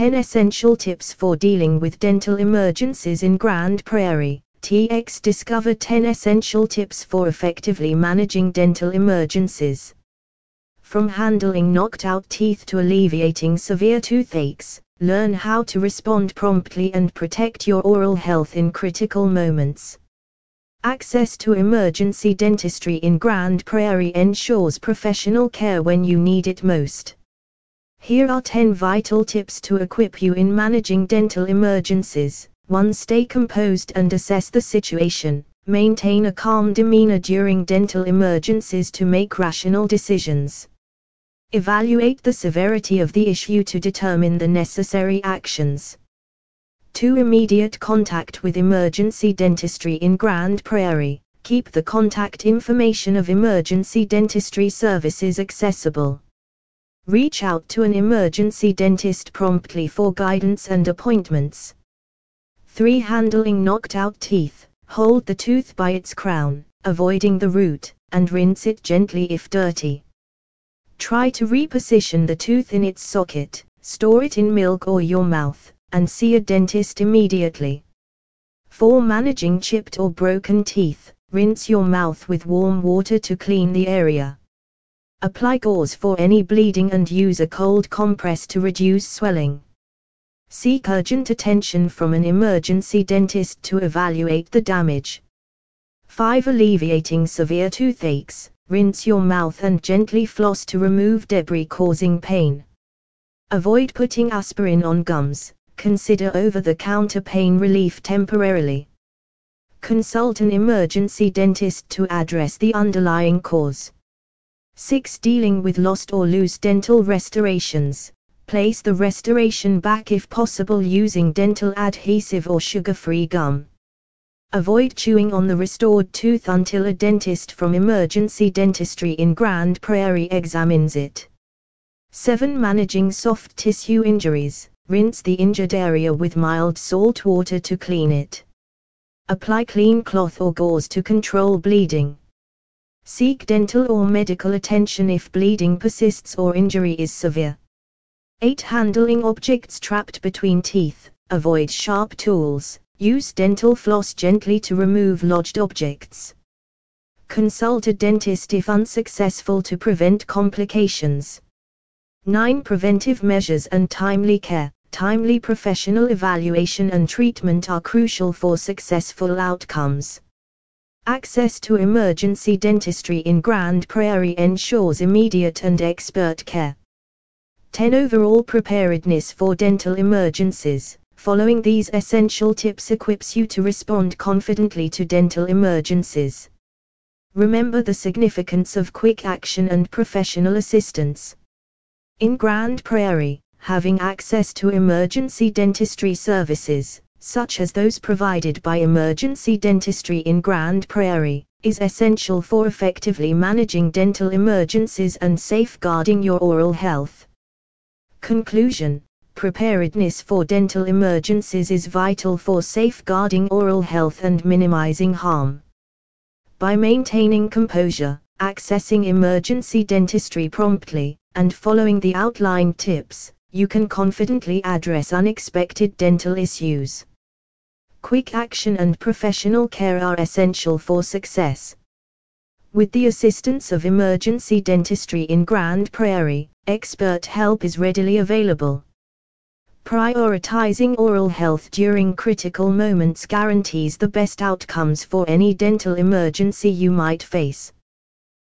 10 Essential Tips for Dealing with Dental Emergencies in Grand Prairie. TX Discover 10 essential tips for effectively managing dental emergencies. From handling knocked out teeth to alleviating severe toothaches, learn how to respond promptly and protect your oral health in critical moments. Access to emergency dentistry in Grand Prairie ensures professional care when you need it most. Here are 10 vital tips to equip you in managing dental emergencies. 1. Stay composed and assess the situation. Maintain a calm demeanor during dental emergencies to make rational decisions. Evaluate the severity of the issue to determine the necessary actions. 2. Immediate contact with emergency dentistry in Grand Prairie. Keep the contact information of emergency dentistry services accessible. Reach out to an emergency dentist promptly for guidance and appointments. 3. Handling knocked out teeth. Hold the tooth by its crown, avoiding the root, and rinse it gently if dirty. Try to reposition the tooth in its socket, store it in milk or your mouth, and see a dentist immediately. 4. Managing chipped or broken teeth. Rinse your mouth with warm water to clean the area. Apply gauze for any bleeding and use a cold compress to reduce swelling. Seek urgent attention from an emergency dentist to evaluate the damage. 5. Alleviating severe toothaches. Rinse your mouth and gently floss to remove debris causing pain. Avoid putting aspirin on gums. Consider over the counter pain relief temporarily. Consult an emergency dentist to address the underlying cause. 6. Dealing with lost or loose dental restorations. Place the restoration back if possible using dental adhesive or sugar-free gum. Avoid chewing on the restored tooth until a dentist from emergency dentistry in Grand Prairie examines it. 7. Managing soft tissue injuries. Rinse the injured area with mild salt water to clean it. Apply clean cloth or gauze to control bleeding. Seek dental or medical attention if bleeding persists or injury is severe. 8. Handling objects trapped between teeth. Avoid sharp tools. Use dental floss gently to remove lodged objects. Consult a dentist if unsuccessful to prevent complications. 9. Preventive measures and timely care. Timely professional evaluation and treatment are crucial for successful outcomes. Access to emergency dentistry in Grand Prairie ensures immediate and expert care. 10. Overall preparedness for dental emergencies. Following these essential tips equips you to respond confidently to dental emergencies. Remember the significance of quick action and professional assistance. In Grand Prairie, having access to emergency dentistry services, such as those provided by emergency dentistry in Grand Prairie, is essential for effectively managing dental emergencies and safeguarding your oral health. Conclusion Preparedness for dental emergencies is vital for safeguarding oral health and minimizing harm. By maintaining composure, accessing emergency dentistry promptly, and following the outlined tips, you can confidently address unexpected dental issues. Quick action and professional care are essential for success. With the assistance of emergency dentistry in Grand Prairie, expert help is readily available. Prioritizing oral health during critical moments guarantees the best outcomes for any dental emergency you might face.